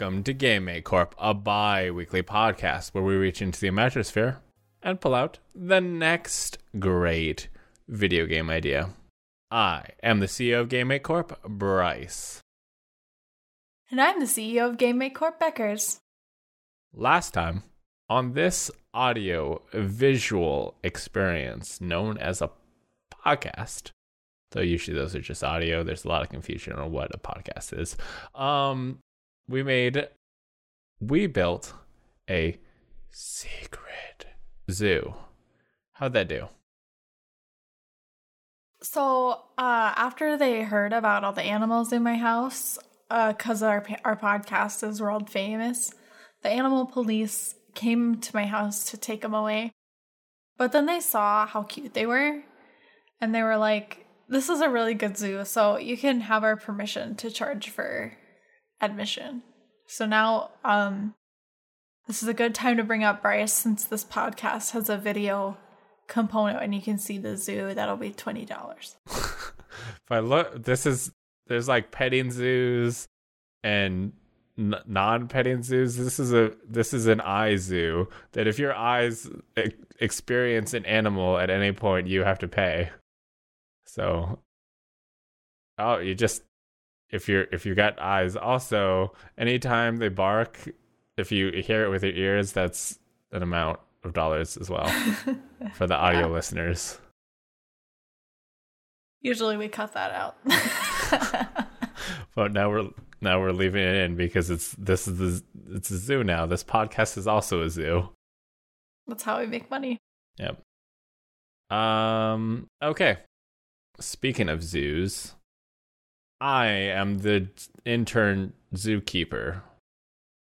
Welcome to Game Mate Corp, a bi weekly podcast where we reach into the Imagisphere and pull out the next great video game idea. I am the CEO of Game Mate Corp, Bryce. And I'm the CEO of Game Make Corp Beckers. Last time, on this audio visual experience known as a podcast, though usually those are just audio, there's a lot of confusion on what a podcast is. Um, we made, we built a secret zoo. How'd that do? So, uh, after they heard about all the animals in my house, because our our podcast is world famous, the animal police came to my house to take them away. But then they saw how cute they were, and they were like, "This is a really good zoo, so you can have our permission to charge for admission." So now, um, this is a good time to bring up Bryce since this podcast has a video component and you can see the zoo. That'll be twenty dollars. if I look, this is there's like petting zoos and n- non-petting zoos. This is a this is an eye zoo that if your eyes e- experience an animal at any point, you have to pay. So, oh, you just if you're if you got eyes. Also, anytime they bark, if you hear it with your ears, that's an amount of dollars as well for the audio Yeah. listeners. Usually we cut that out. But now we're now we're leaving it in because it's this is the it's a zoo now. This podcast is also a zoo. That's how we make money. Yep. Um. Okay. Speaking of zoos, I am the intern zookeeper,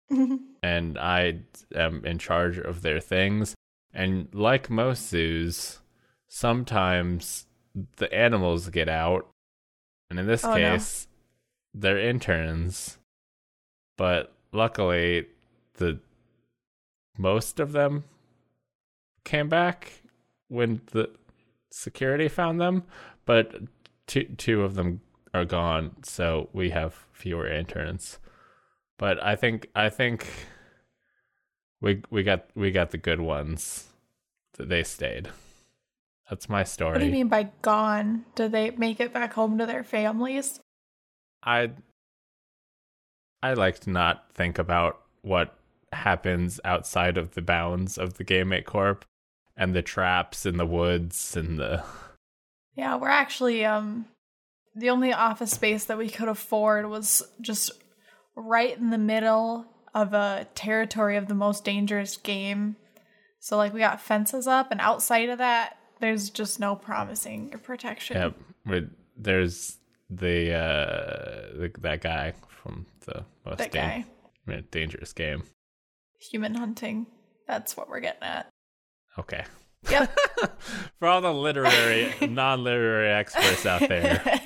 and I am in charge of their things. And like most zoos, sometimes the animals get out, and in this Oh, no. case, they're interns. But luckily, the most of them came back when the security found them, but two two of them are gone, so we have fewer interns. But I think I think we we got we got the good ones. They stayed. That's my story. What do you mean by gone? Did they make it back home to their families? I I like to not think about what happens outside of the bounds of the Game Mate Corp and the traps in the woods and the Yeah, we're actually um the only office space that we could afford was just right in the middle of a territory of the most dangerous game. So like we got fences up and outside of that there's just no promising protection. Yep. Where there's the uh the, that guy from the most That guy. dangerous game. Human hunting. That's what we're getting at. Okay. Yep. For all the literary, non-literary experts out there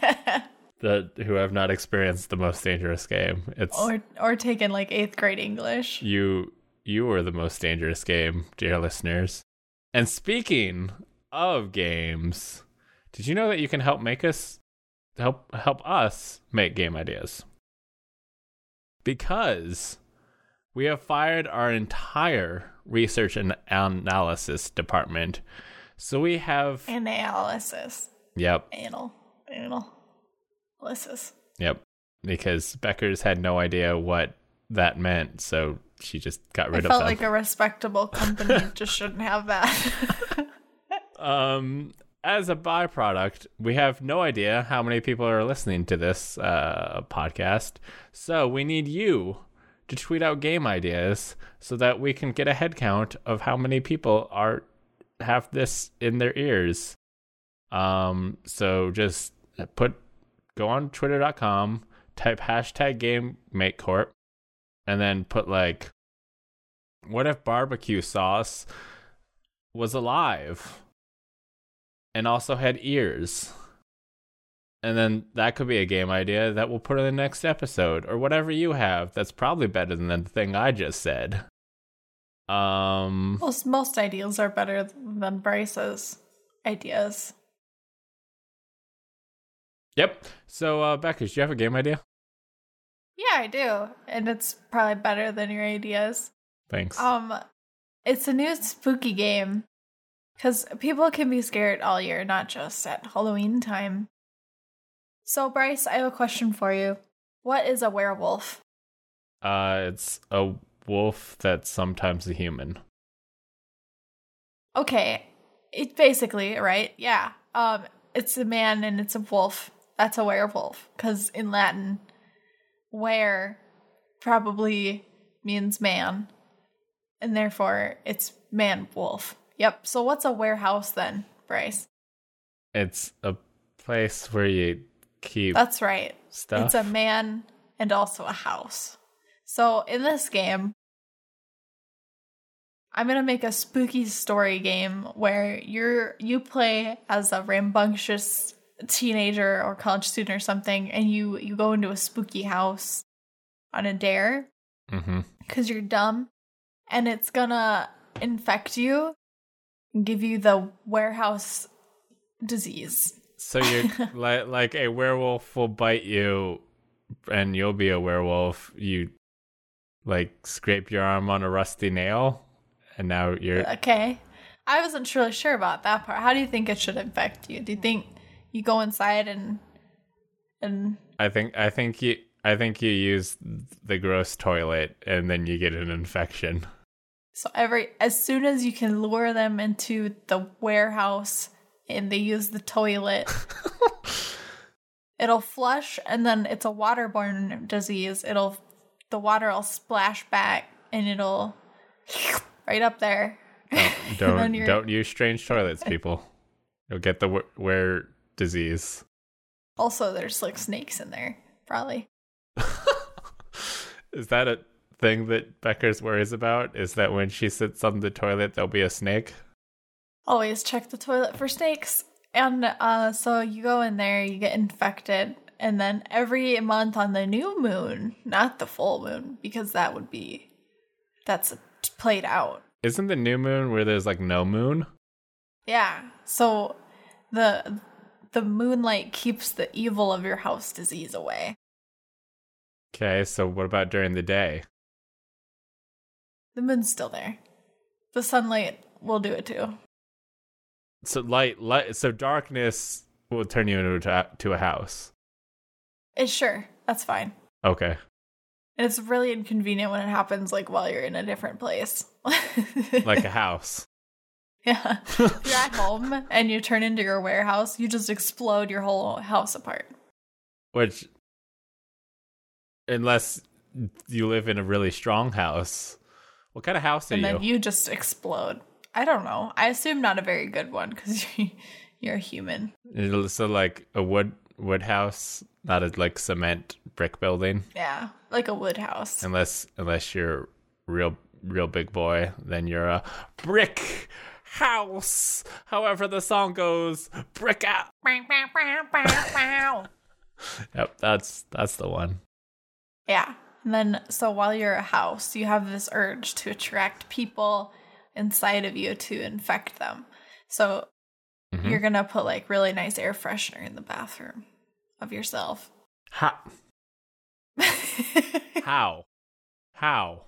that who have not experienced the most dangerous game, it's or or taken like 8th grade English. you you were the most dangerous game, dear listeners. And speaking of games, did you know that you can help make us help help us make game ideas? Because we have fired our entire research and analysis department. So we have Analysis. Yep, Anal. Anal. Yep. Because Becker's had no idea what that meant, so she just got I rid of it. felt them. like a respectable company just shouldn't have that. um as a byproduct we have no idea how many people are listening to this uh podcast so we need you to tweet out game ideas so that we can get a head count of how many people are have this in their ears um so just put go on twitter.com type hashtag game make corp and then put like what if barbecue sauce was alive and also had ears. And then that could be a game idea that we'll put in the next episode or whatever you have. That's probably better than the thing I just said. Um most most ideas are better than Bryce's ideas. Yep. So uh Becca, do you have a game idea? Yeah, I do. And it's probably better than your ideas. Thanks. Um it's a new spooky game cuz people can be scared all year, not just at Halloween time. So Bryce, I have a question for you. What is a werewolf? Uh, it's a wolf that's sometimes a human. Okay. It basically, right? Yeah. Um it's a man and it's a wolf. That's a werewolf cuz in Latin were probably means man. And therefore it's man wolf. Yep. So what's a warehouse then, Bryce? It's a place where you keep That's right. stuff. It's a man and also a house. So in this game, I'm gonna make a spooky story game where you're you play as a rambunctious teenager or college student or something, and you you go into a spooky house on a dare mm-hmm. because you're dumb, and it's gonna infect you and give you the warehouse disease. So you're like like a werewolf will bite you, and you'll be a werewolf. You like scrape your arm on a rusty nail, and now you're Okay. I wasn't really sure about that part. How do you think it should infect you? Do you think you go inside and and I think I think you I think you use the gross toilet and then you get an infection. so every as soon as you can lure them into the warehouse and they use the toilet, it'll flush and then it's a waterborne disease. It'll the water will splash back and it'll right up there. Then Don't don't use strange toilets, people. You'll get the wear disease. Also, there's like snakes in there, probably. Is that a thing that Becker's worries about? Is that when she sits on the toilet, there'll be a snake? always check the toilet for snakes. And uh, so you go in there, you get infected, and then every month on the new moon, not the full moon, because that would be that's played out. Isn't the new moon where there's like no moon? Yeah. So the the moonlight keeps the evil of your house disease away. Okay, so what about during the day? The moon's still there. The sunlight will do it too. So light, light. So darkness will turn you into a, to a house. It's sure that's fine. Okay. And it's really inconvenient when it happens like while you're in a different place. Like a house. Yeah. You're at home and you turn into your warehouse, you just explode your whole house apart. Which, unless you live in a really strong house, what kind of house are you? And then you just explode. I don't know. I assume not a very good one because you're a human. So like a wood wood house, not a like cement brick building. Yeah. Like a wood house. Unless unless you're real real big boy, then you're a brick house. However the song goes, brick out. Yep, that's that's the one. yeah. And then, so while you're a house, you have this urge to attract people inside of you to infect them. So Mhm. you're going to put like really nice air freshener in the bathroom of yourself. How? How? How?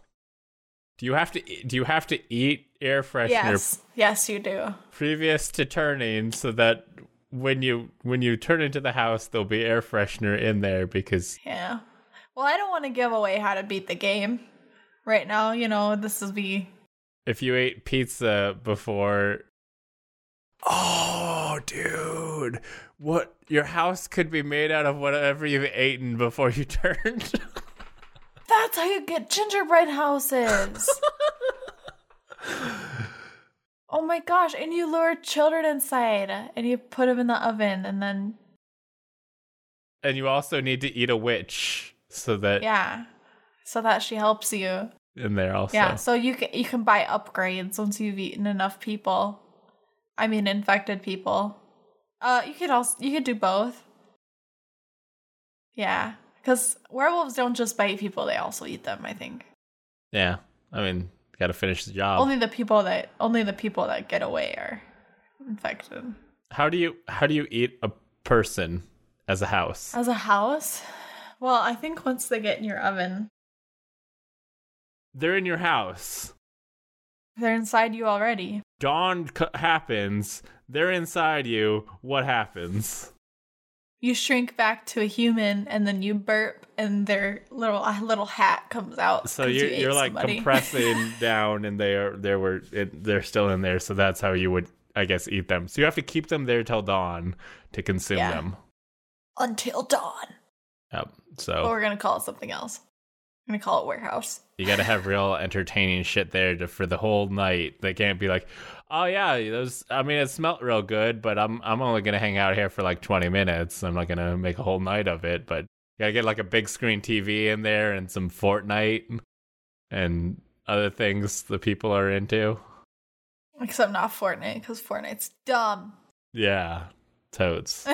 Do you have to do you have to eat air freshener yes. Yes, you do. previous to turning so that when you when you turn into the house there'll be air freshener in there because Yeah. Well, I don't want to give away how to beat the game right now. You know, this will be. if you ate pizza before Oh, dude. What your house could be made out of whatever you've eaten before you turned. That's how you get gingerbread houses. oh my gosh. And you lure children inside and you put them in the oven and then, and you also need to eat a witch so that yeah. So that she helps you. in there also. Yeah. So you can, you can buy upgrades once you've eaten enough people. I mean, infected people. Uh, you could also, you could do both. Yeah. Because werewolves don't just bite people, they also eat them, I think. Yeah. I mean, got to finish the job. only the people that only the people that get away are infected. how do you how do you eat a person as a house? As a house, Well, I think once they get in your oven, They're in your house. they're inside you already. Dawn c- happens. They're inside you. What happens? You shrink back to a human, and then you burp, and their little a little hat comes out. So you're, you ate you're like somebody. compressing down, and they are they were it, they're still in there. So that's how you would, I guess, eat them. So you have to keep them there till dawn to consume Yeah. them. until dawn. Yep. But So we're gonna call it something else. We're gonna call it warehouse. you got to have real entertaining shit there to, for the whole night. They can't be like, oh yeah, those. I mean, it smelt real good, but I'm I'm only gonna hang out here for like 20 minutes. I'm not gonna make a whole night of it. But you gotta get like a big screen TV in there and some Fortnite and other things the people are into. Except not Fortnite, because Fortnite's dumb. Yeah, totes.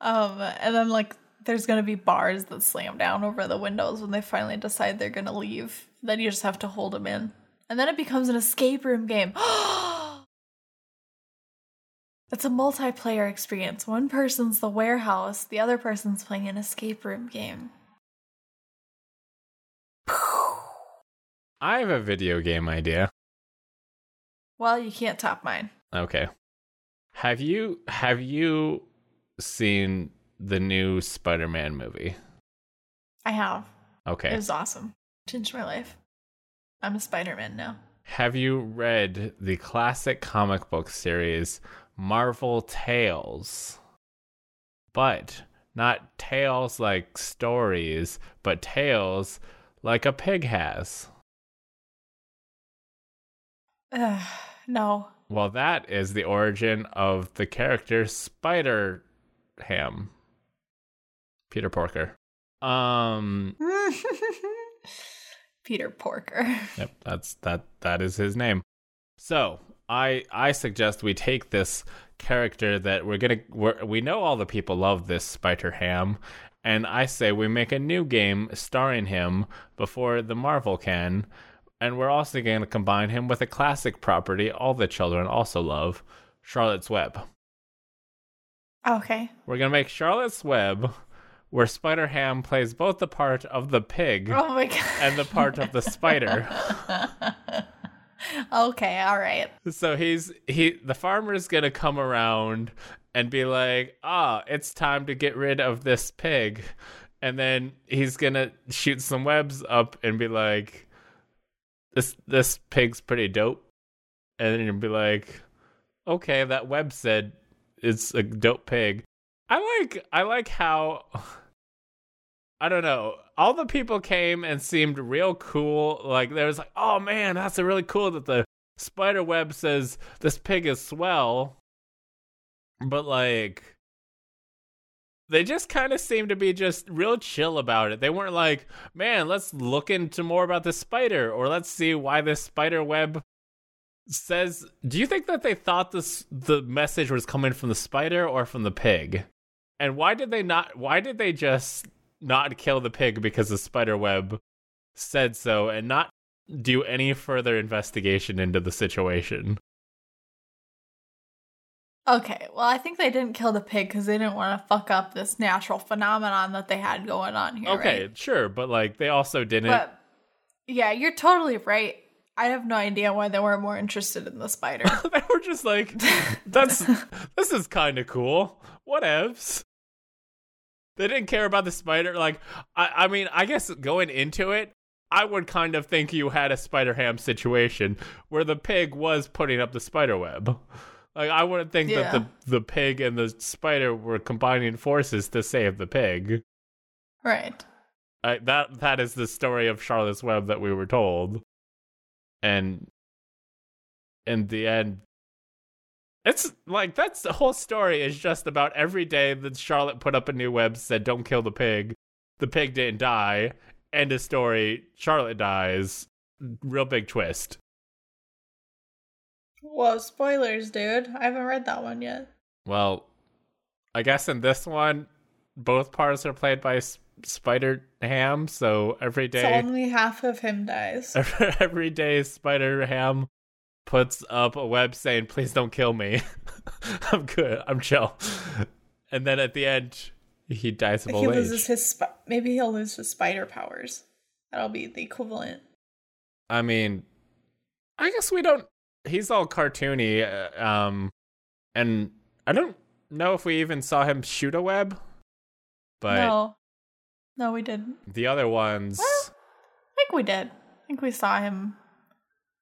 um, and then like there's gonna be bars that slam down over the windows when they finally decide they're gonna leave. Then you just have to hold them in, and then it becomes an escape room game. it's a multiplayer experience. One person's the warehouse, the other person's playing an escape room game. I have a video game idea. Well, you can't top mine. Okay. Have you have you seen the new Spider-Man movie? I have. Okay. It was awesome. Changed my life. I'm a Spider-Man now. Have you read the classic comic book series Marvel Tales? But not tales like stories, but tales like a pig has. Ugh, no. Well, that is the origin of the character Spider Ham. Peter Porker. Um Peter Porker. Yep, that's that that is his name. So, I I suggest we take this character that we're going to we're, we know all the people love this Spider Ham and I say we make a new game starring him before the Marvel can and we're also going to combine him with a classic property all the children also love, Charlotte's Web. Okay. We're going to make Charlotte's Web where Spider Ham plays both the part of the pig Oh my god. and the part of the spider. okay, all right. So he's he the farmer's gonna come around and be like, ah, it's time to get rid of this pig. And then he's gonna shoot some webs up and be like, This this pig's pretty dope. And then you'll be like, Okay, that web said it's a dope pig. I like I like how I don't know. All the people came and seemed real cool. Like there was like, oh man, that's really cool that the spider web says this pig is swell. But like they just kind of seemed to be just real chill about it. They weren't like, man, let's look into more about the spider or let's see why this spider web says do you think that they thought this the message was coming from the spider or from the pig? And why did they not why did they just not kill the pig because the spider web said so and not do any further investigation into the situation? Okay, well, I think they didn't kill the pig because they didn't want to fuck up this natural phenomenon that they had going on here. Okay, right? sure, but like they also didn't But yeah, you're totally right. I have no idea why they were more interested in the spider. they were just like that's this is kind of cool. Whatevs. They didn't care about the spider. Like, I, I mean, I guess going into it, I would kind of think you had a spider ham situation where the pig was putting up the spider web. Like, I wouldn't think that the the pig and the spider were combining forces to save the pig. right. I, that that is the story of Charlotte's Web that we were told, and in the end, it's like that's the whole story is just about every day that Charlotte put up a new web said don't kill the pig, the pig didn't die, end of story. Charlotte dies. Real big twist. Whoa, spoilers, dude. I haven't read that one yet. Well, I guess in this one, both parts are played by S- Spider Ham, so every day. So only half of him dies. every day spider ham puts up a web saying please don't kill me i'm good i'm chill and then at the end He dies of he old loses age. his sp- maybe he'll lose his spider powers. That'll be the equivalent. I mean, I guess we don't. He's all cartoony, uh, um, and I don't know if we even saw him shoot a web. But no, no, we didn't. the other ones, I think we did. I think we saw him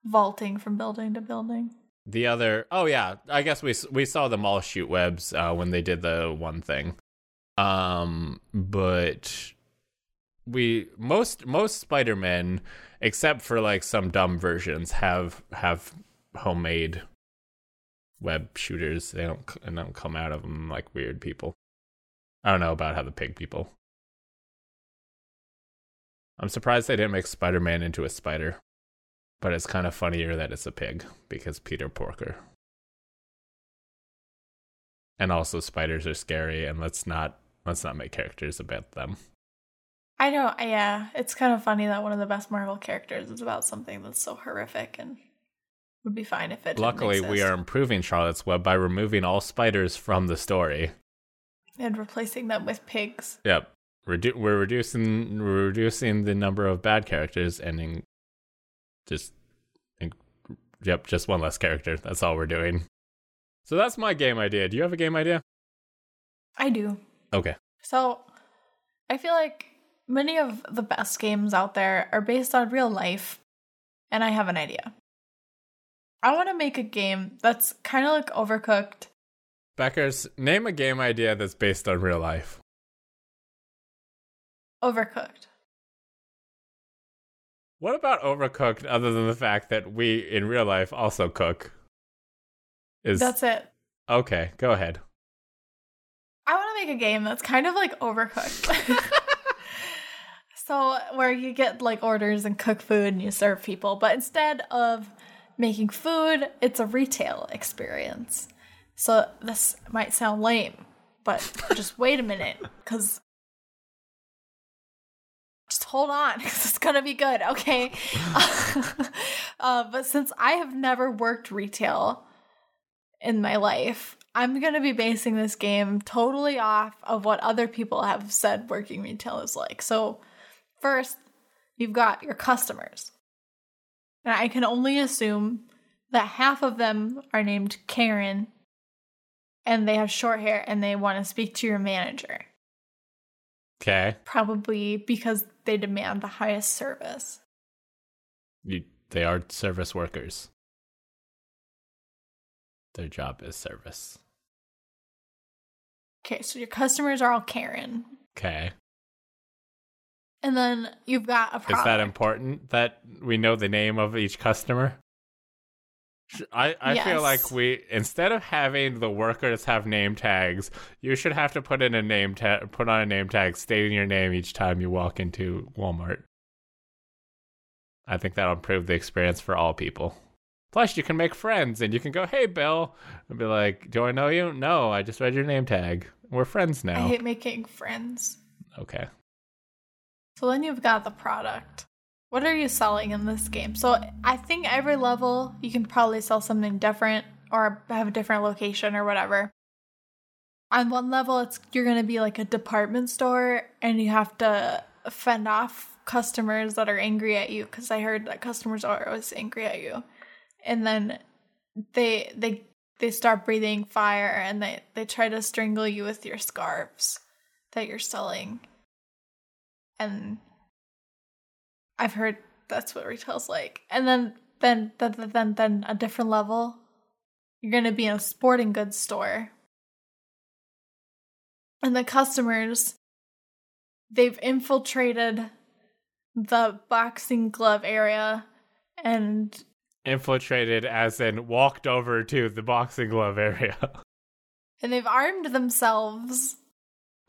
vaulting from building to building. the other, oh yeah, I guess we we saw them all shoot webs uh, when they did the one thing. Um, but we most most Spider Men, except for like some dumb versions, have have homemade web shooters. They don't they don't come out of them like weird people. I don't know about how the pig people. I'm surprised they didn't make Spider Man into a spider, but it's kind of funnier that it's a pig because Peter Porker. And also, spiders are scary, and let's not let's not make characters about them. I don't. Yeah, it's kind of funny that one of the best Marvel characters is about something that's so horrific and would be fine if it. Luckily, we are improving Charlotte's Web by removing all spiders from the story. and replacing them with pigs. Yep, Redu- we're reducing we're reducing the number of bad characters, and in- just yep, just one less character. That's all we're doing. So that's my game idea. Do you have a game idea? I do. Okay. So, I feel like many of the best games out there are based on real life, and I have an idea. I want to make a game that's kind of like Overcooked. Beckers, name a game idea that's based on real life. Overcooked. What about Overcooked other than the fact that we in real life also cook? Is That's it. okay, go ahead. I want to make a game that's kind of like Overcooked. so, where you get like orders and cook food and you serve people, but instead of making food, it's a retail experience. So, this might sound lame, but just wait a minute because just hold on because it's gonna be good, okay? uh, but since I have never worked retail in my life, I'm gonna be basing this game totally off of what other people have said working retail is like. So, first, you've got your customers. And I can only assume that half of them are named Karen and they have short hair and they want to speak to your manager. Okay. Probably because they demand the highest service. You, they are service workers. Their job is service. Okay, so your customers are all Karen. Okay. And then you've got a product. Is that important that we know the name of each customer? I, I feel like we instead of having the workers have name tags, you should have to put in a name tag, put on a name tag stating your name each time you walk into Walmart. I think that'll improve the experience for all people. Plus, you can make friends and you can go, "Hey, Bill," and be like, "Do I know you? No, I just read your name tag. We're friends now." I hate making friends. Okay. So then you've got the product. What are you selling in this game? So I think every level you can probably sell something different or have a different location or whatever. On one level it's you're going to be like a department store and you have to fend off customers that are angry at you cuz I heard that customers are always angry at you. And then they they they start breathing fire and they they try to strangle you with your scarves that you're selling and I've heard that's what retail's like. And then then then then then, then a different level, you're gonna be in a sporting goods store, and the customers they've infiltrated the boxing glove area and Infiltrated, as in walked over to the boxing glove area. and they've armed themselves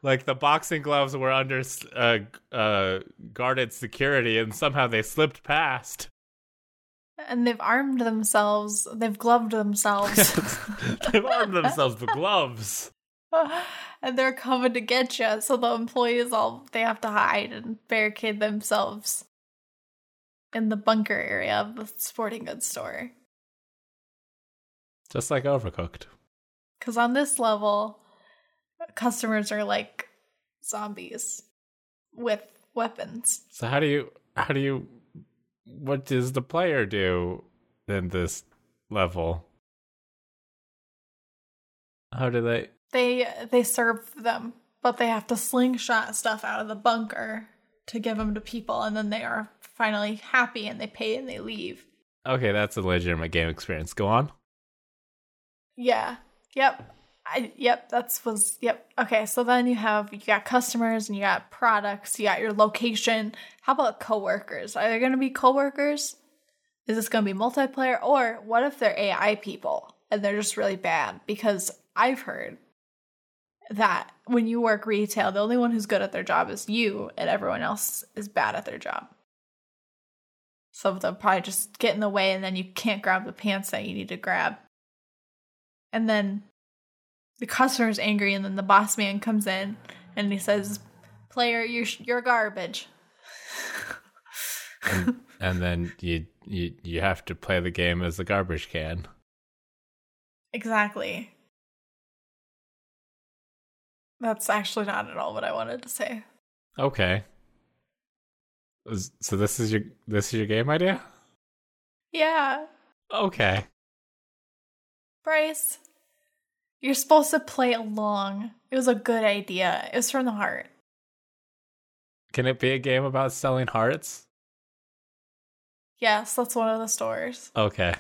like the boxing gloves were under uh, uh, guarded security, and somehow they slipped past. and they've armed themselves they've gloved themselves They've armed themselves with gloves. and they're coming to get you. So the employees all they have to hide and barricade themselves in the bunker area of the sporting goods store. Just like Overcooked. Because on this level, customers are like zombies with weapons. So how do you how do you what does the player do in this level? How do they They they serve them, but they have to slingshot stuff out of the bunker to give them to people, and then they are finally happy and they pay and they leave. Okay, that's a legitimate game experience. Go on. Yeah. Yep. I, yep, that's was yep. Okay, so then you have you got customers and you got products, you got your location. How about coworkers? Are there going to be coworkers? Is this going to be multiplayer or what if they're AI people and they're just really bad? Because I've heard that when you work retail, the only one who's good at their job is you and everyone else is bad at their job. So they'll probably just get in the way and then you can't grab the pants that you need to grab. And then the customer's angry and then the boss man comes in and he says player you're you're garbage. And, and then you you you have to play the game as a garbage can. Exactly. That's actually not at all what i wanted to say. Okay. So this is your this is your game idea? Yeah. Okay. Bryce you're supposed to play along. It was a good idea. It was from the heart. Can it be a game about selling hearts? Yes, that's one of the stores. Okay.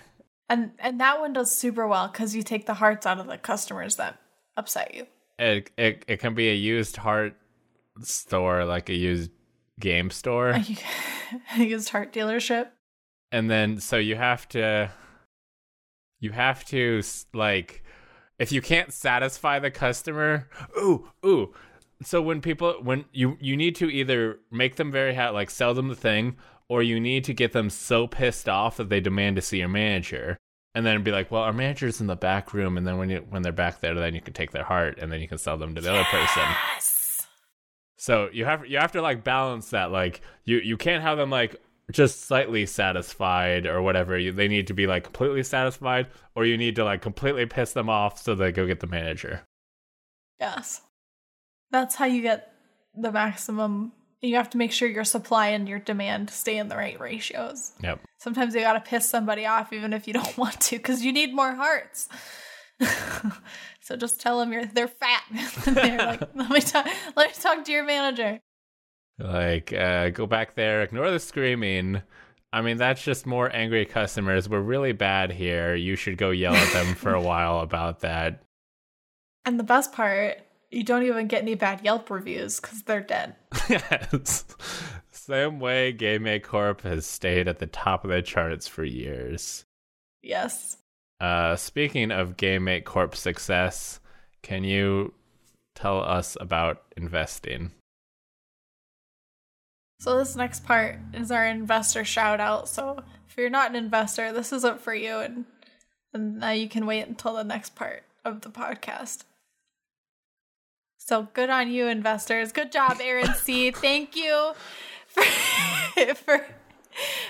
And and that one does super well because you take the hearts out of the customers that upset you. It it it can be a used heart store, like a used game store. A used heart dealership. And then so you have to you have to like if you can't satisfy the customer, ooh, ooh. So when people when you you need to either make them very happy, like sell them the thing, or you need to get them so pissed off that they demand to see your manager, and then be like, well, our manager's in the back room, and then when you when they're back there, then you can take their heart, and then you can sell them to the yes! other person. So you have you have to like balance that. Like you you can't have them like just slightly satisfied or whatever. You, they need to be like completely satisfied, or you need to like completely piss them off so they go get the manager. Yes. That's how you get the maximum. You have to make sure your supply and your demand stay in the right ratios. Yep. Sometimes you got to piss somebody off even if you don't want to because you need more hearts. so just tell them you're they're fat. they're like, let me talk. Let me talk to your manager. Like, uh, go back there, ignore the screaming. I mean, that's just more angry customers. We're really bad here. You should go yell at them for a while about that. And the best part, you don't even get any bad Yelp reviews because they're dead. yes. Same way GameMate Corp has stayed at the top of the charts for years. Yes. Uh, speaking of GameMate Corp success, can you tell us about investing? So this next part is our investor shout out. So if you're not an investor, this isn't for you and and now you can wait until the next part of the podcast. So good on you, investors. Good job, Aaron C. Thank you for for,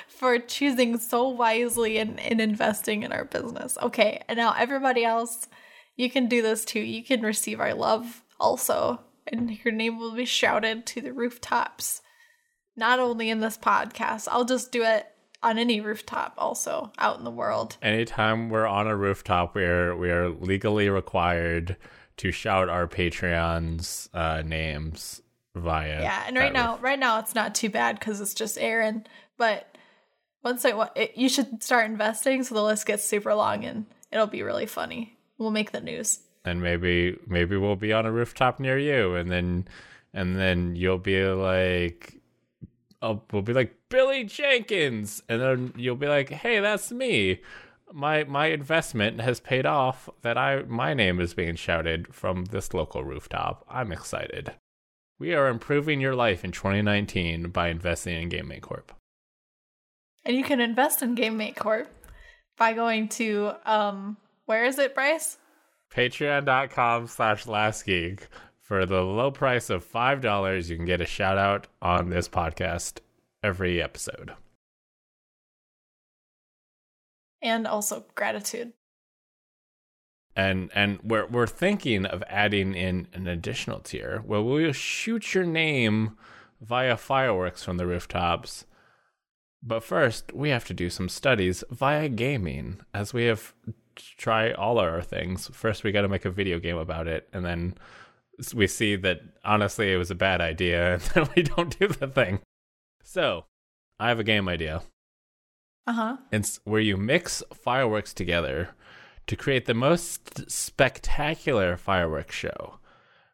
for choosing so wisely in, in investing in our business. Okay, and now everybody else, you can do this too. You can receive our love also, and your name will be shouted to the rooftops not only in this podcast. I'll just do it on any rooftop also out in the world. Anytime we're on a rooftop, we're we are legally required to shout our Patreons uh, names via Yeah, and right now roof. right now it's not too bad cuz it's just Aaron, but once I want you should start investing so the list gets super long and it'll be really funny. We'll make the news. And maybe maybe we'll be on a rooftop near you and then and then you'll be like I'll we'll be like Billy Jenkins, and then you'll be like, "Hey, that's me. My my investment has paid off. That I my name is being shouted from this local rooftop. I'm excited. We are improving your life in 2019 by investing in GameMate Corp. And you can invest in GameMate Corp by going to um where is it, Bryce? Patreon.com slash last geek for the low price of $5, you can get a shout out on this podcast every episode. And also gratitude. and and we're we're thinking of adding in an additional tier where we'll shoot your name via fireworks from the rooftops. But first, we have to do some studies via gaming, as we have try all our things. First, we got to make a video game about it, and then we see that honestly it was a bad idea, and then we don't do the thing. So, I have a game idea. Uh huh. It's where you mix fireworks together to create the most spectacular fireworks show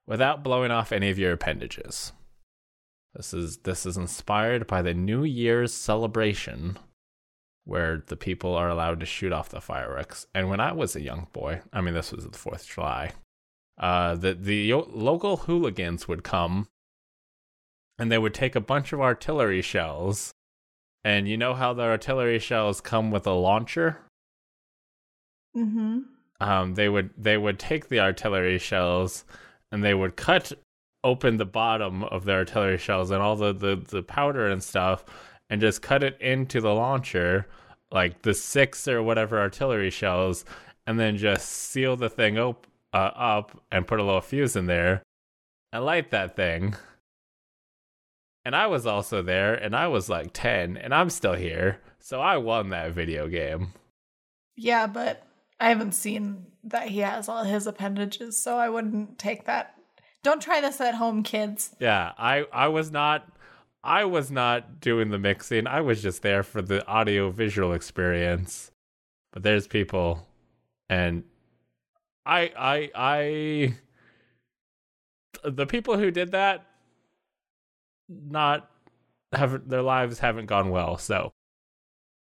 without blowing off any of your appendages. This is this is inspired by the New Year's celebration where the people are allowed to shoot off the fireworks. And when I was a young boy, I mean this was the 4th of July, uh the the local hooligans would come and they would take a bunch of artillery shells. And you know how the artillery shells come with a launcher? Mm-hmm. Um, they would they would take the artillery shells and they would cut open the bottom of the artillery shells and all the, the, the powder and stuff and just cut it into the launcher, like the six or whatever artillery shells, and then just seal the thing op- uh, up and put a little fuse in there and light that thing. And I was also there, and I was like 10, and I'm still here. So I won that video game. Yeah, but I haven't seen that he has all his appendages, so I wouldn't take that. Don't try this at home, kids. Yeah, I I was not I was not doing the mixing. I was just there for the audio visual experience. But there's people and I I I the people who did that not have their lives haven't gone well. So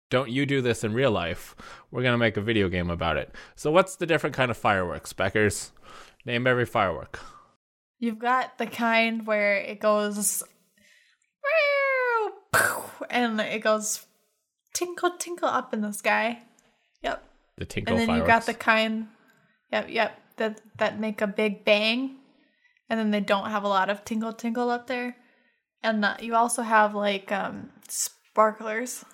don't you do this in real life. We're going to make a video game about it. So, what's the different kind of fireworks, Beckers? Name every firework. You've got the kind where it goes and it goes tinkle tinkle up in the sky. Yep. The tinkle And then fireworks. you got the kind Yep, yep, that that make a big bang and then they don't have a lot of tingle tingle up there. And uh, you also have like um sparklers.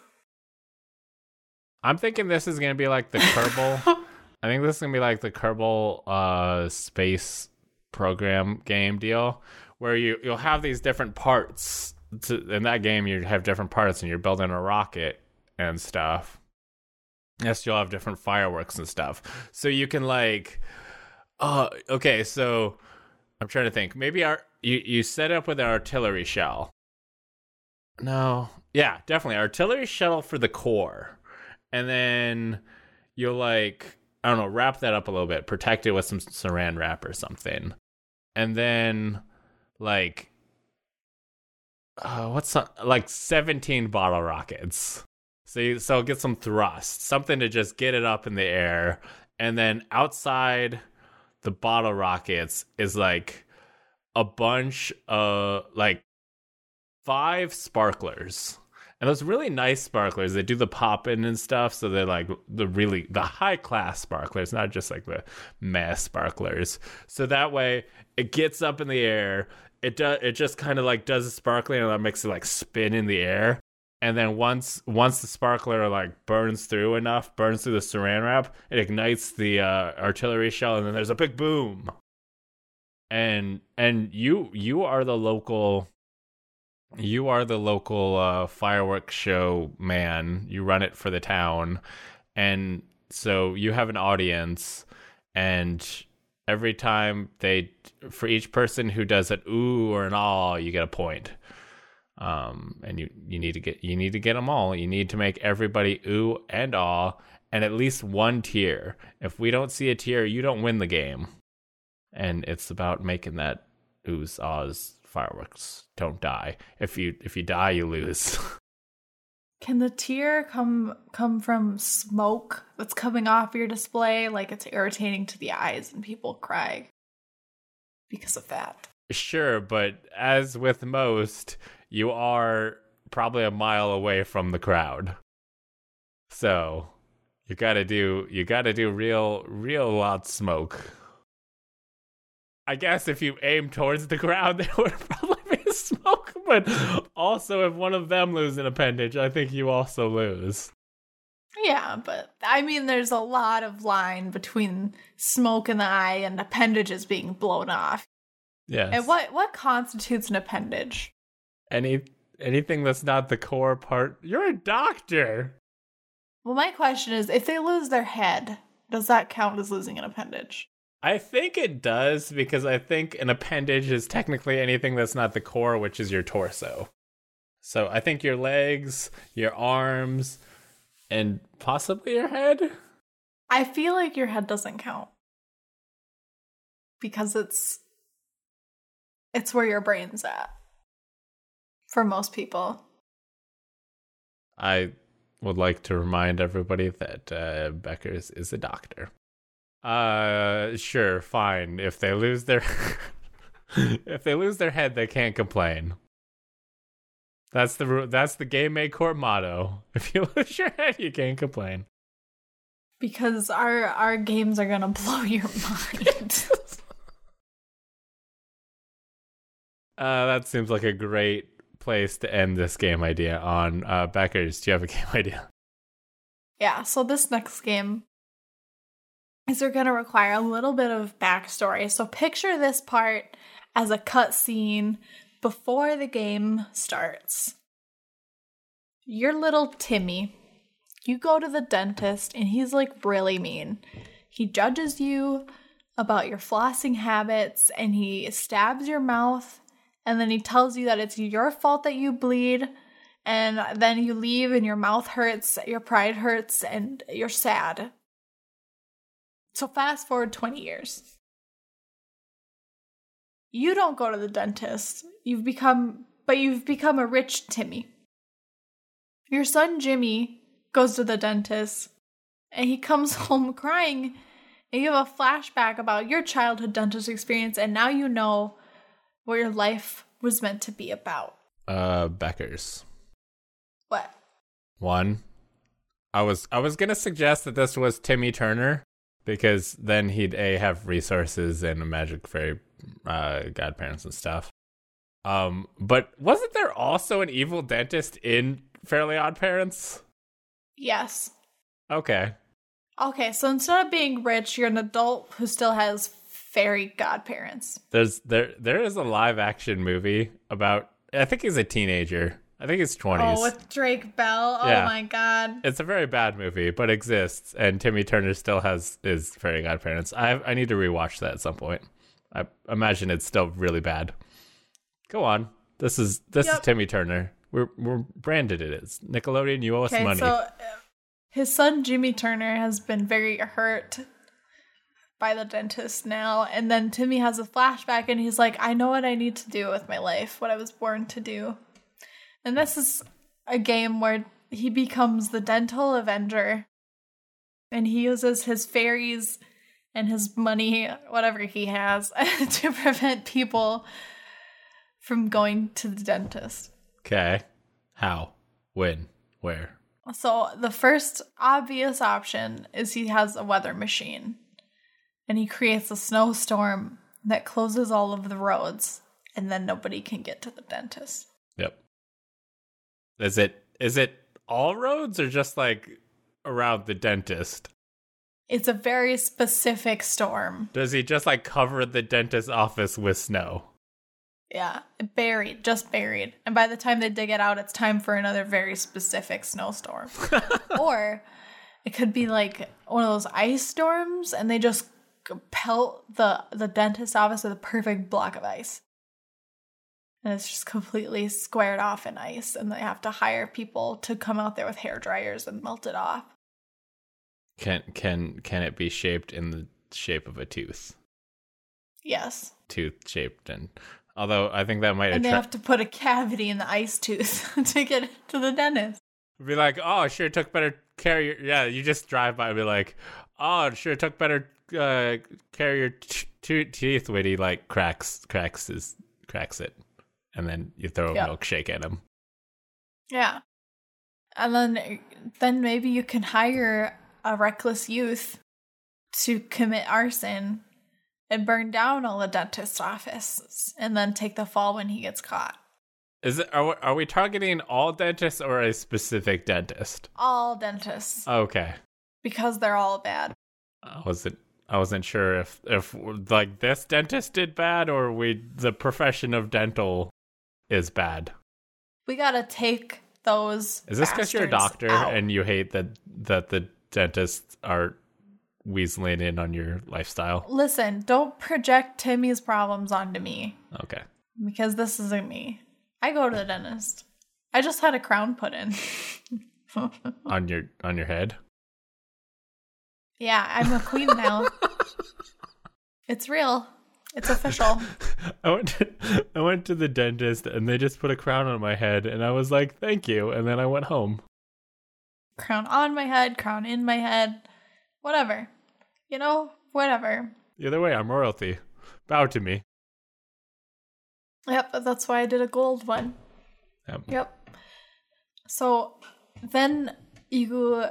I'm thinking this is going to be like the Kerbal. I think this is going to be like the Kerbal uh, space program game deal where you you'll have these different parts to, in that game you have different parts and you're building a rocket and stuff yes you'll have different fireworks and stuff. So you can like uh okay so i'm trying to think. Maybe our you you set up with an artillery shell. No. Yeah definitely. Artillery shell for the core. And then you'll like i don't know wrap that up a little bit. Protect it with some saran wrap or something. And then like uh, what's some, like 17 bottle rockets so you, so get some thrust something to just get it up in the air. And then outside the bottle rockets is like a bunch of like five sparklers. And those really nice sparklers they do the popping and stuff so they're like the really the high class sparklers not just like the mass sparklers. So that way it gets up in the air. It does it just kind of like does a sparkling and that makes it like spin in the air and then once once the sparkler like burns through enough burns through the saran wrap it ignites the uh, artillery shell and then there's a big boom and and you you are the local you are the local uh, fireworks show man. You run it for the town, and so you have an audience, and every time they, for each person who does an ooh or an ah, you get a point. Um, and you you need to get you need to get them all. You need to make everybody ooh and ah, and at least one tear. If we don't see a tear, you don't win the game. And it's about making that oohs ahs fireworks don't die. If you if you die, you lose. Can the tear come come from smoke that's coming off your display? Like it's irritating to the eyes and people cry because of that. sure, but as with most, you are probably a mile away from the crowd. So you gotta do you gotta do real real loud smoke. I guess if you aim towards the crowd, there would probably be smoke. But also, if one of them lose an appendage, I think you also lose. Yeah, but I mean, there's a lot of line between smoke in the eye and appendages being blown off. Yes. And what what constitutes an appendage? Any anything that's not the core part. You're a doctor. Well, my question is, if they lose their head, does that count as losing an appendage? I think it does because I think an appendage is technically anything that's not the core, which is your torso. So I think your legs, your arms, and possibly your head. I feel like your head doesn't count because it's it's where your brain's at for most people. I would like to remind everybody that uh, Becker's is a doctor. Uh, sure, fine. If they lose their if they lose their head, they can't complain. That's the that's the Game Make Corp motto. If you lose your head, you can't complain. Because our our games are gonna blow your mind. Uh, that seems like a great place to end this game idea on. Uh, Beckers, do you have a game idea? yeah, so this next game is gonna require a little bit of backstory. So picture this part as a cutscene before the game starts. Your little Timmy, you go to the dentist and he's like really mean. He judges you about your flossing habits and he stabs your mouth and then he tells you that it's your fault that you bleed and then you leave and your mouth hurts, your pride hurts and you're sad. So fast forward 20 years. You don't go to the dentist. You've become but you've become a rich Timmy. Your son Jimmy goes to the dentist and he comes home crying and you have a flashback about your childhood dentist experience and now you know what your life was meant to be about. Uh, Beckers. What? One, I was I was gonna suggest that this was Timmy Turner because then he'd a have resources and a magic fairy uh, godparents and stuff. Um, but wasn't there also an evil dentist in Fairly Odd Parents? Yes. Okay, Okay, so instead of being rich, you're an adult who still has fairy godparents. there's there there is a live action movie about. I think he's a teenager. I think he's twenties. Oh, with Drake Bell. Oh Yeah. my god. it's a very bad movie, but exists, and Timmy Turner still has his fairy godparents. I I need to rewatch that at some point. I imagine it's still really bad. Go on. This is this is Timmy Turner. We're we're branded it is Nickelodeon. You owe us Okay, money. so uh, his son Jimmy Turner has been very hurt by the dentist now, and then Timmy has a flashback, and he's like, "I know what I need to do with my life, what I was born to do." And this is a game where he becomes the dental avenger, and he uses his fairies and his money, whatever he has, to prevent people from going to the dentist. okay, how, when, where? So the first obvious option is he has a weather machine and he creates a snowstorm that closes all of the roads and then nobody can get to the dentist. Yep. Is it is it all roads or just like around the dentist? It's a very specific storm. Does he just like cover the dentist office with snow? Yeah, buried, just buried. And by the time they dig it out, it's time for another very specific snowstorm. or it could be like one of those ice storms and they just pelt the the dentist office with a perfect block of ice. And it's just completely squared off in ice and they have to hire people to come out there with hair dryers and melt it off. Can can can it be shaped in the shape of a tooth? Yes. Tooth shaped and although I think that might And they have to put a cavity in the ice tooth to get to the dentist. be like, oh, sure took better care. Your, yeah, you just drive by and be like, oh, it sure took better uh, care your t- t- teeth when he like cracks cracks his cracks it, and then you throw a Yeah. milkshake at him. Yeah. And then then maybe you can hire a reckless youth to commit arson and burn down all the dentist offices and then take the fall when he gets caught. Is it? Are we, are we targeting all dentists or a specific dentist? All dentists Okay. because they're all bad. I wasn't. I wasn't sure if if like this dentist did bad or we the profession of dental is bad. We gotta take those. Is this because you're a doctor out. and you hate that that the dentists are weaseling in on your lifestyle? Listen, don't project Timmy's problems onto me Okay. because this isn't me. I go to the dentist. I just had a crown put in. On your on your head. Yeah, I'm a queen now. it's real. It's official. I went to, I went to the dentist and they just put a crown on my head and I was like, "Thank you." And then I went home. crown on my head, crown in my head, whatever. You know, whatever. Either way, I'm royalty. Bow to me. Yep, that's why I did a gold one. Yep. Yep. So then you,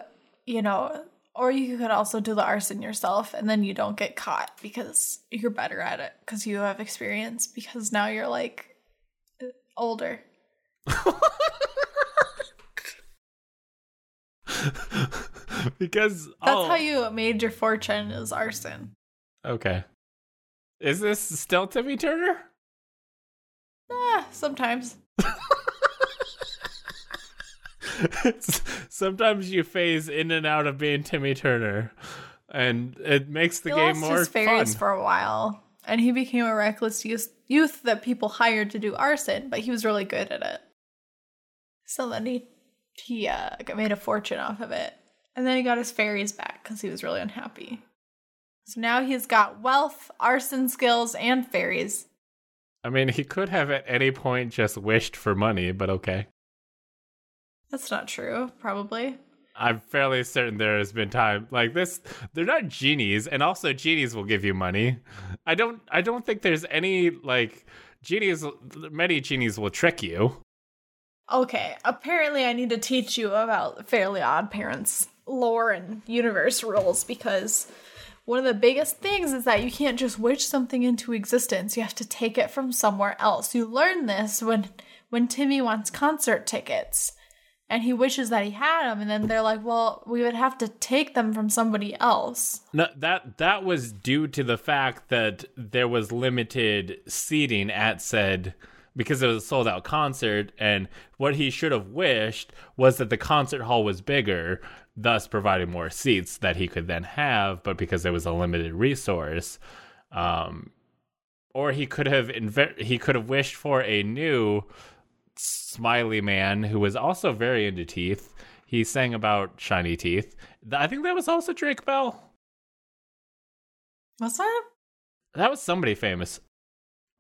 you know, or you could also do the arson yourself and then you don't get caught because you're better at it because you have experience because now you're like older. because That's oh, how you made your fortune is arson. Okay. Is this still Timmy Turner? Ah, sometimes. Sometimes you phase in and out of being Timmy Turner, and it makes the he game lost more his fairies fun. for a while, and he became a reckless youth, youth that people hired to do arson, but he was really good at it. So then he he uh, made a fortune off of it, and then he got his fairies back because he was really unhappy. So now he's got wealth, arson skills, and fairies. I mean, he could have at any point just wished for money, but okay. That's not true, probably. I'm fairly certain there has been time like this. They're not genies, and also genies will give you money. I don't. I don't think there's any like genies. Many genies will trick you. Okay, apparently I need to teach you about Fairly Odd Parents lore and universe rules because one of the biggest things is that you can't just wish something into existence. You have to take it from somewhere else. You learn this when when Timmy wants concert tickets and he wishes that he had them and then they're like, "Well, we would have to take them from somebody else." No, that that was due to the fact that there was limited seating at said because it was a sold out concert, and what he should have wished was that the concert hall was bigger, thus providing more seats that he could then have. But because it was a limited resource, um, or he could have inve- he could have wished for a new smiley man who was also very into teeth. He sang about shiny teeth. I think that was also Drake Bell. What's that? That was somebody famous.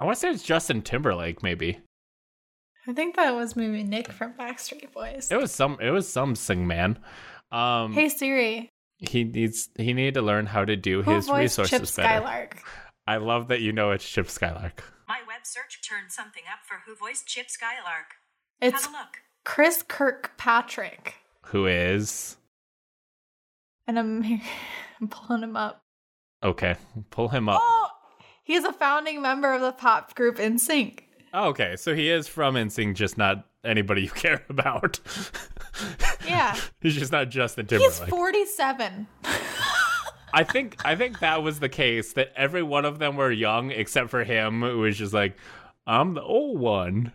I want to say it's Justin Timberlake, maybe. I think that was maybe Nick from Backstreet Boys. It was some. It was some sing man. Um, Hey Siri, he needs. He needed to learn how to do who his resources Chip better. Skylark? I love that you know it's Chip Skylark. My web search turned something up for who voiced Chip Skylark. It's Have a look. Chris Kirkpatrick. Who is And I'm, I'm pulling him up. okay? Pull him up. Oh, he's a founding member of the pop group NSYNC. Oh, okay, so he is from NSYNC, just not anybody you care about. Yeah, He's just not Justin Timberlake. he's 47. I think I think that was the case that every one of them were young except for him who was just like I'm the old one.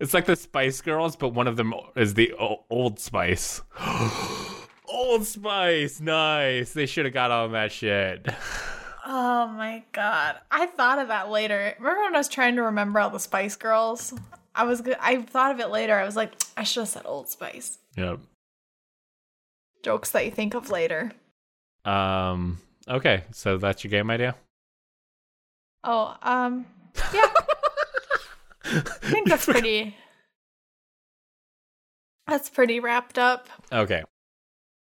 It's like the Spice Girls but one of them is the o- Old Spice. old Spice, nice. They should have got on that shit. Oh my god, I thought of that later. Remember when I was trying to remember all the Spice Girls? I was good. I thought of it later. I was like, I should have said Old Spice. Yep. Jokes that you think of later. Um okay, so that's your game idea? Oh, um, yeah. I think that's pretty. That's pretty wrapped up. Okay.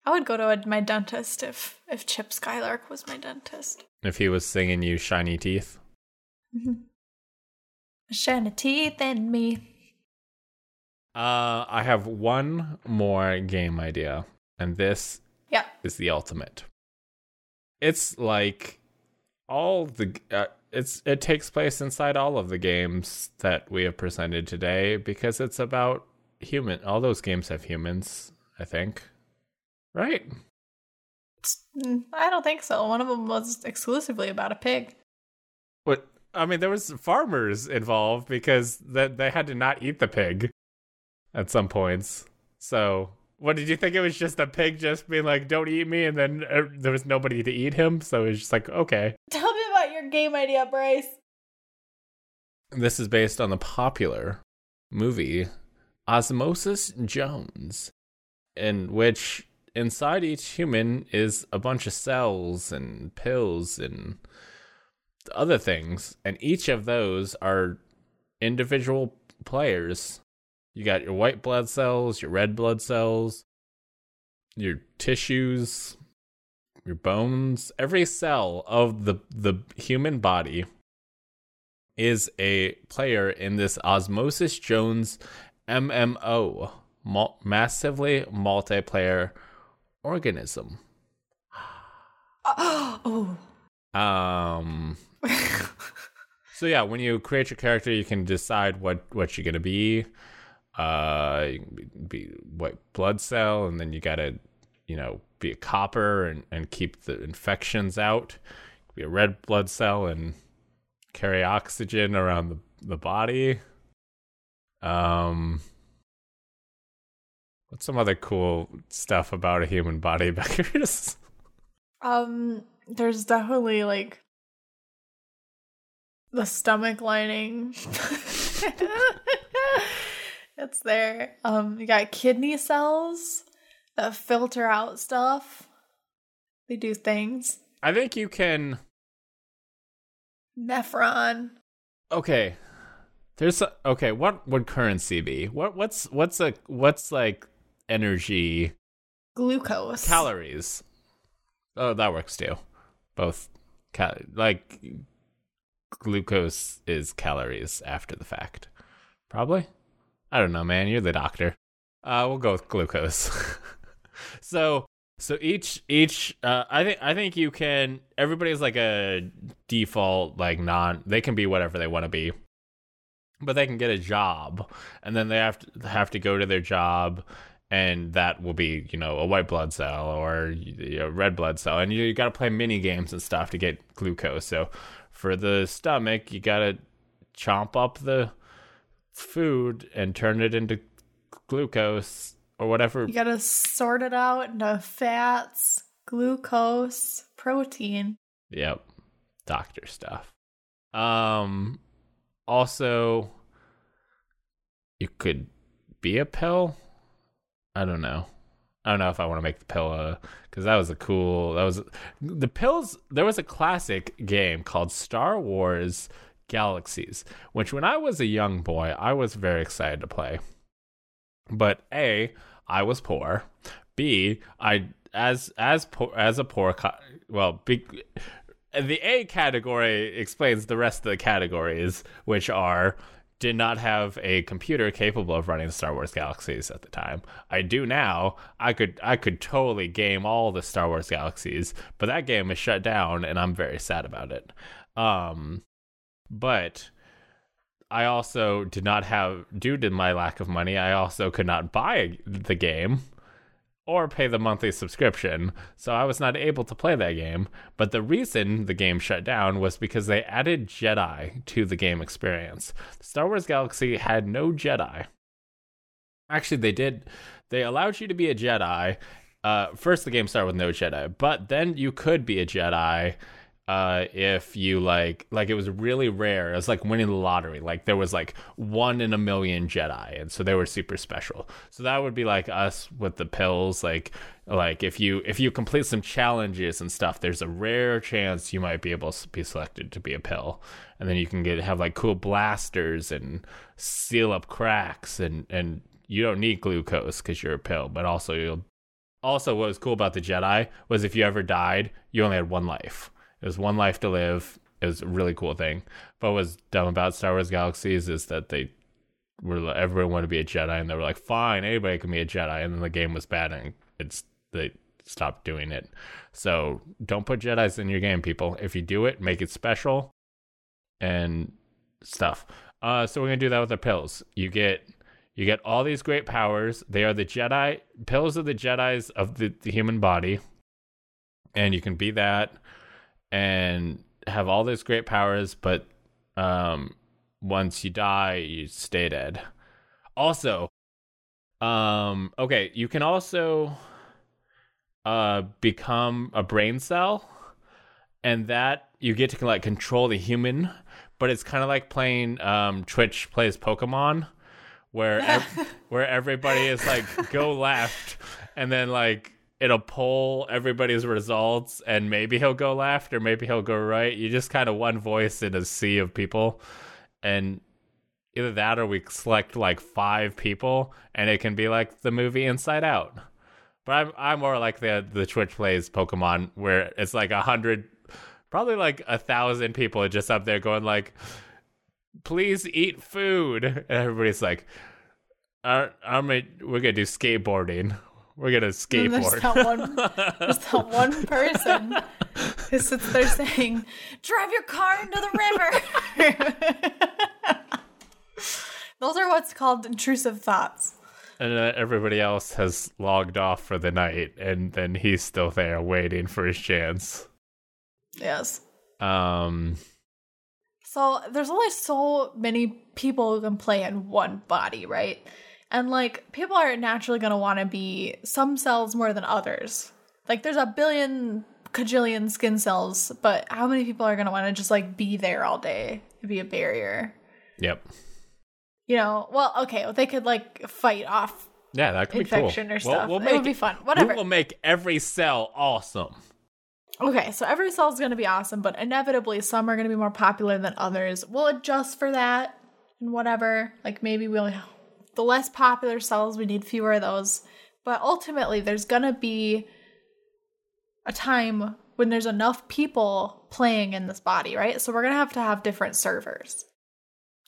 I would go to a, my dentist if if Chip Skylark was my dentist. If he was singing you shiny teeth. Shiny teeth in me. Uh I have one more game idea and this Yeah. is the ultimate. It's like all the uh, it's it takes place inside all of the games that we have presented today because it's about human. All those games have humans, I think. Right? Mm, I don't think so. One of them was exclusively about a pig. What I mean, there was farmers involved because that they had to not eat the pig at some points. So, what did you think? It was just a pig just being like, "Don't eat me," and then uh, there was nobody to eat him. So it was just like, okay. Tell me about your game idea, Bryce. This is based on the popular movie Osmosis Jones, in which inside each human is a bunch of cells and pills and other things, and each of those are individual players. You got your white blood cells, your red blood cells, your tissues, your bones. Every cell of the the human body is a player in this Osmosis Jones MMO, mul- massively multiplayer organism. oh. Um so yeah, when you create your character, you can decide what what you're gonna be. Uh, be, white blood cell, and then you gotta, you know, be a copper and and keep the infections out. Be a red blood cell and carry oxygen around the the body. Um, what's some other cool stuff about a human body, Beckers? Um, there's definitely like the stomach lining. it's there. Um, you got kidney cells that filter out stuff. They do things. I think you can. Nephron. Okay, there's a, okay. What would currency be? What what's what's a what's like energy Glucose. calories? Oh, that works too. Both cal- like glucose is calories after the fact. Probably. I don't know, man. You're the doctor. Uh, we'll go with glucose. so so each each uh, I think I think you can everybody's like a default like non they can be whatever they want to be. But they can get a job and then they have to have to go to their job and that will be, you know, a white blood cell or a red blood cell and you, you got to play mini games and stuff to get glucose. So for the stomach, you got to chomp up the food and turn it into glucose or whatever You gotta sort it out into fats, glucose, protein. Yep. Doctor stuff. Um also you could be a pill. I don't know. I don't know if I want to make the pill cuz that was a cool that was the pills there was a classic game called Star Wars Galaxies which when I was a young boy I was very excited to play. But A, I was poor. B, I as as poor as a poor well, big the A category explains the rest of the categories, which are did not have a computer capable of running Star Wars Galaxies at the time. I do now. I could I could totally game all the Star Wars Galaxies, but that game is shut down and I'm very sad about it. Um but I also did not have due to my lack of money, I also could not buy the game or pay the monthly subscription, so I was not able to play that game. But the reason the game shut down was because they added Jedi to the game experience. Star Wars Galaxy had no Jedi. Actually, they did. They allowed you to be a Jedi. Uh, first, the game started with no Jedi, but then you could be a Jedi uh, if you like like it was really rare. It was like winning the lottery. Like there was like one in a million Jedi, and so they were super special. So that would be like us with the pills. Like like if you if you complete some challenges and stuff, there's a rare chance you might be able to be selected to be a pill, and then you can get have like cool blasters and seal up cracks, and and you don't need glucose because you're a pill, but also you'll. Also, what was cool about the Jedi was if you ever died, you only had one life. It was one life to live. It was a really cool thing. But what was dumb about Star Wars Galaxies is that they were everyone wanted to be a Jedi, and they were like, "Fine, anybody can be a Jedi." And then the game was bad, and it's they stopped doing it. So don't put Jedi's in your game, people. If you do it, make it special and stuff. Uh, so we're gonna do that with the pills. You get you get all these great powers. They are the Jedi pills of the Jedi's of the, the human body, and you can be that and have all these great powers. But um, once you die, you stay dead. Also, um, okay, you can also uh become a brain cell, and that you get to like control the human. But it's kind of like playing um Twitch plays Pokemon, where ev- where everybody is like go left, and then like it'll pull everybody's results, and maybe he'll go left or maybe he'll go right. You just kind of one voice in a sea of people, and either that or we select like five people, and it can be like the movie Inside Out. But I'm I'm more like the the Twitch plays Pokemon, where it's like a hundred, probably like a thousand people are just up there going like, "Please eat food," and everybody's like, "Our, our we're gonna do skateboarding. We're gonna And there's skateboard." that one, there's that one person who sits there saying, "Drive your car into the river." Those are what's called intrusive thoughts. and uh, everybody else has logged off for the night, and then he's still there waiting for his chance. Yes. Um, So there's only so many people who can play in one body, right? And like people are naturally going to want to be some cells more than others. Like there's a billion cajillion skin cells, but how many people are going to want to just like be there all day? It'd be a barrier. yep. You know, well, okay, well, they could like fight off Yeah, that could infection be cool. or stuff. We'll, we'll it would be fun. Whatever. We will make every cell awesome. Okay, so every cell is going to be awesome, but inevitably some are going to be more popular than others. We'll adjust for that and whatever. Like maybe we'll the less popular cells we need fewer of those. But ultimately there's going to be a time when there's enough people playing in this body, right? So we're going to have to have different servers.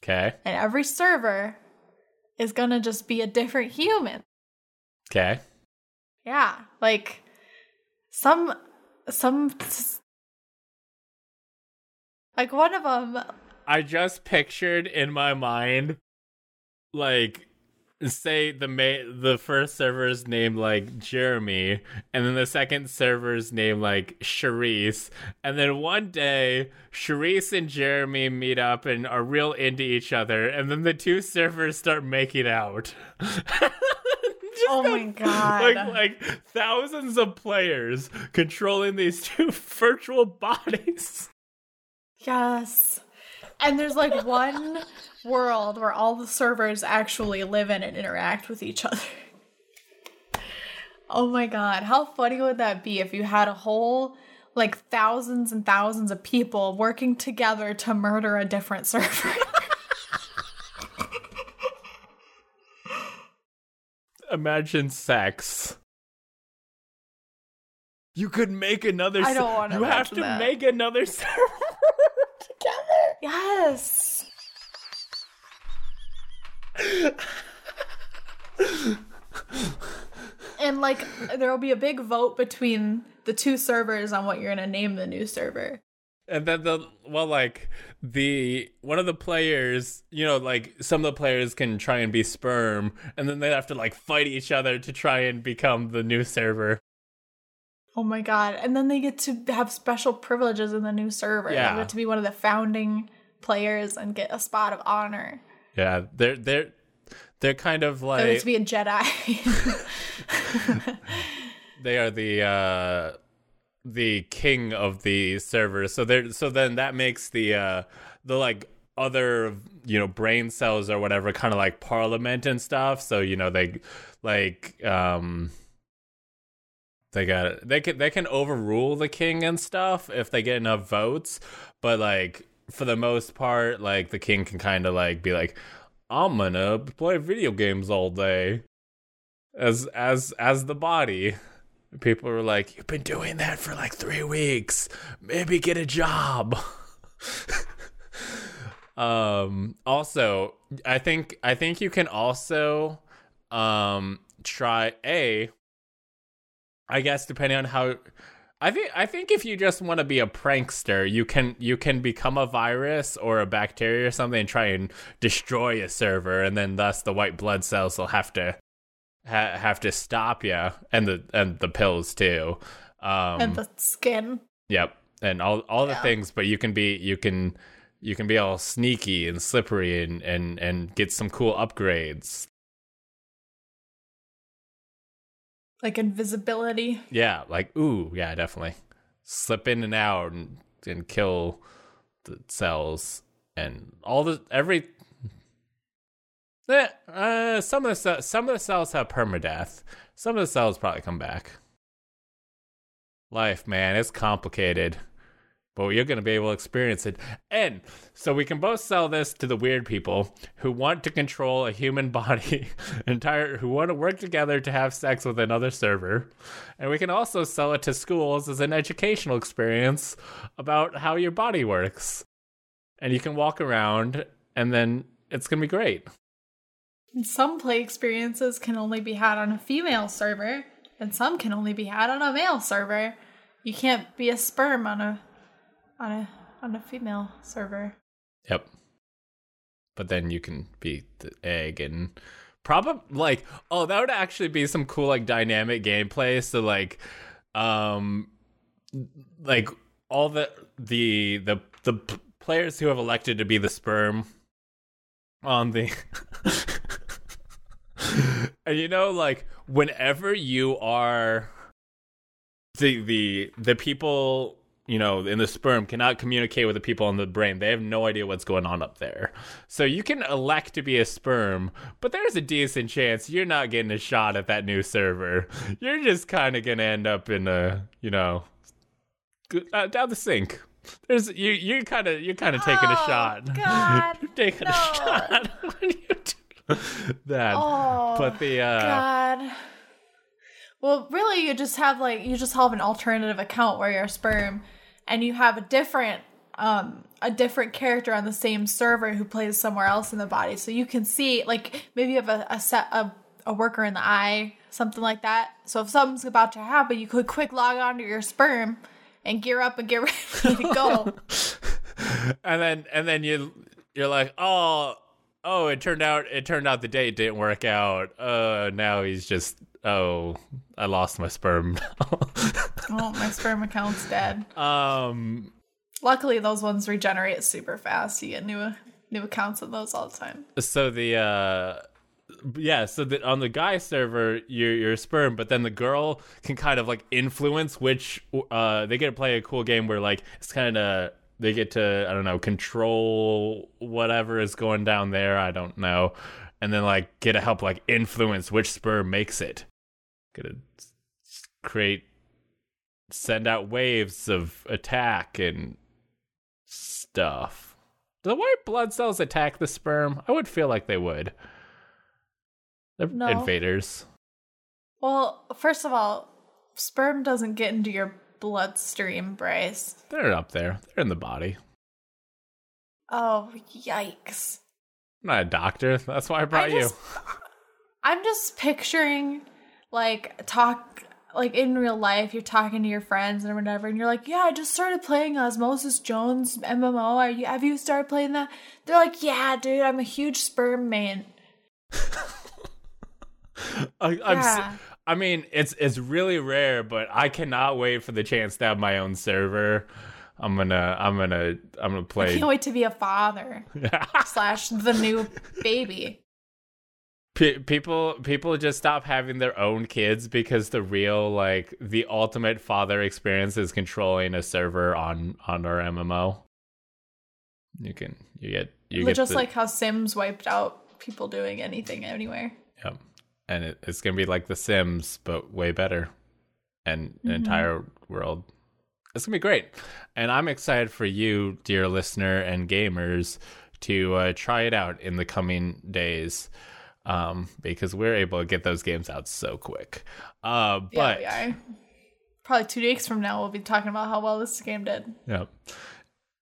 Okay. And every server is going to just be a different human. Okay. Yeah, like some some like one of them. I just pictured in my mind, like, say the ma- the first server's name like Jeremy, and then the second server's name like Charisse, and then one day Charisse and Jeremy meet up and are real into each other, and then the two servers start making out. Oh my god! like like thousands of players controlling these two virtual bodies. yes, and there's like one world where all the servers actually live in and interact with each other. Oh my god! How funny would that be if you had a whole like thousands and thousands of people working together to murder a different server? Imagine sex. You could make another. I don't wanna You have to that. make another server together. yes. And like there will be a big vote between the two servers on what you're gonna name the new server. And then the well, like the one of the players, you know, like some of the players can try and be sperm, and then they have to like fight each other to try and become the new server. Oh my god! And then they get to have special privileges in the new server. Yeah. They get to be one of the founding players and get a spot of honor. Yeah, they're they're they're kind of They like get to be a Jedi. they are the uh the king of the servers. So they're so then that makes the uh the like other you know brain cells or whatever kind of like parliament and stuff. So you know they like um they got they can they can overrule the king and stuff if they get enough votes. But like for the most part like the king can kind of like be like i'm gonna play video games all day. As as as the body. People were like you've been doing that for like three weeks. Maybe get a job. Um also i think i think you can also um try a I guess depending on how I think I think if you just want to be a prankster, you can you can become a virus or a bacteria or something and try and destroy a server, and then thus the white blood cells will have to ha- have to stop you, and the and the pills too. Um, and the skin. Yep, and all all the Yeah. things, but you can be you can you can be all sneaky and slippery and and and get some cool upgrades. Like invisibility. Yeah, like ooh, yeah, definitely slip in and out and and kill the cells and all the every. Eh, Uh, some of the some of the cells have permadeath. Some of the cells probably come back. Life, man, it's complicated, but you're gonna be able to experience it. And so we can both sell this to the weird people who want to control a human body, entire who want to work together to have sex with another server. And we can also sell it to schools as an educational experience about how your body works. And you can walk around and then it's going to be great. Some play experiences can only be had on a female server, and some can only be had on a male server. You can't be a sperm on a on a on a female server. Yep. But then you can be the egg and probably like oh that would actually be some cool like dynamic gameplay so like um like all the the the the players who have elected to be the sperm on the and you know like whenever you are the the the people you know in the sperm cannot communicate with the people in the brain. They have no idea what's going on up there. So you can elect to be a sperm but there's a decent chance you're not getting a shot at that new server. You're just kind of gonna end up in a you know uh, down the sink. There's you you kind of you're kind of taking a Oh, shot. God, you're taking a shot when you do that. Oh, but the uh God. Well, really, you just have like you just have an alternative account where you're sperm, and you have a different um a different character on the same server who plays somewhere else in the body. So you can see like maybe you have a, a set a, a worker in the eye, something like that. So if something's about to happen, you could quick log on to your sperm and gear up and get ready to go. and then and then you you're like oh oh it turned out it turned out the date didn't work out uh now he's just oh i lost my sperm oh, my sperm account's dead. um Luckily, those ones regenerate super fast. You get new new accounts of those all the time. so the uh yeah so the, on the guy server you're you're a sperm but then the girl can kind of like influence which uh they get to play a cool game where like it's kind of they get to i don't know control whatever is going down there i don't know and then like get to help like influence which sperm makes it to create send out waves of attack and stuff. Do the white blood cells attack the sperm? I would feel like they would. They're No. invaders. Well, first of all, sperm doesn't get into your bloodstream, Bryce. they're up there. They're in the body. Oh, yikes. i'm not a doctor. That's why i brought I just, I'm just picturing like talk like in real life you're talking to your friends and whatever and you're like yeah i just started playing osmosis jones mmo are you have you started playing that? They're like yeah dude i'm a huge sperm man I, Yeah. I mean it's it's really rare but i cannot wait for the chance to have my own server. I'm gonna i'm gonna i'm gonna play i can't wait to be a father slash the new baby Pe- people people just stop having their own kids because the real like the ultimate father experience is controlling a server on on our MMO. You can you get you get just the, like how sims wiped out people doing anything anywhere yep. and it, it's gonna be like The Sims but way better and Mm-hmm. an entire world. It's gonna be great, and I'm excited for you, dear listener and gamers, to uh, try it out in the coming days. Um, because we're able to get those games out so quick. Uh, but yeah we are probably two weeks from now we'll be talking about how well this game did Yep.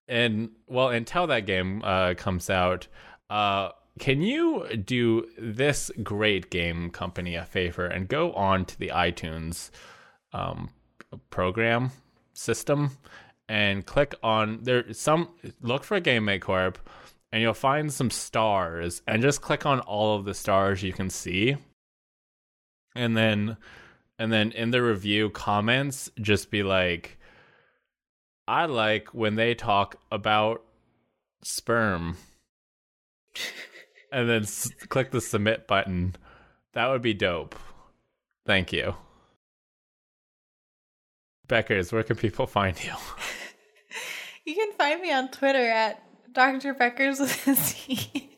And well, until that game uh, comes out, uh, can you do this great game company a favor and go on to the iTunes um, program system and click on there some look for game make corp and you'll find some stars and just click on all of the stars you can see. And then and then in the review comments just be like i like when they talk about sperm. And then s- click the submit button. That would be dope. Thank you. Beckers where can people find you? You can find me on Twitter at Dr. Beckers with Z.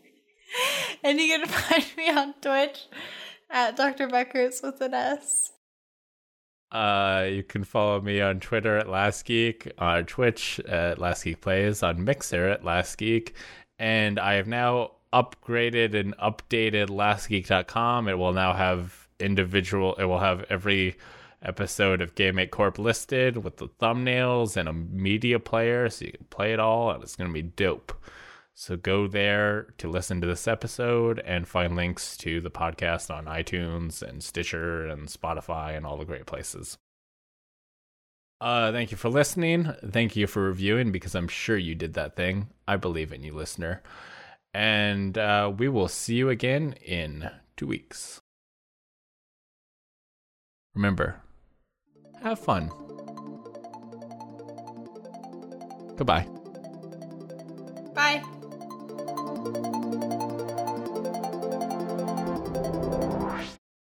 and you can find me on Twitch at Dr. Beckers with an S. Uh, you can follow me on Twitter at Last Geek, on Twitch at Last Geek Plays, on Mixer at Last Geek, and I have now upgraded and updated LastGeek.com. It will now have individual. It will have every episode of Game Make Corp listed with the thumbnails and a media player, so you can play it all, and it's gonna be dope. So go there to listen to this episode and find links to the podcast on iTunes and Stitcher and Spotify and all the great places. Uh, thank you for listening. Thank you for reviewing because I'm sure you did that thing. I believe in you, listener. And uh, we will see you again in two weeks. Remember, have fun. Goodbye. Bye.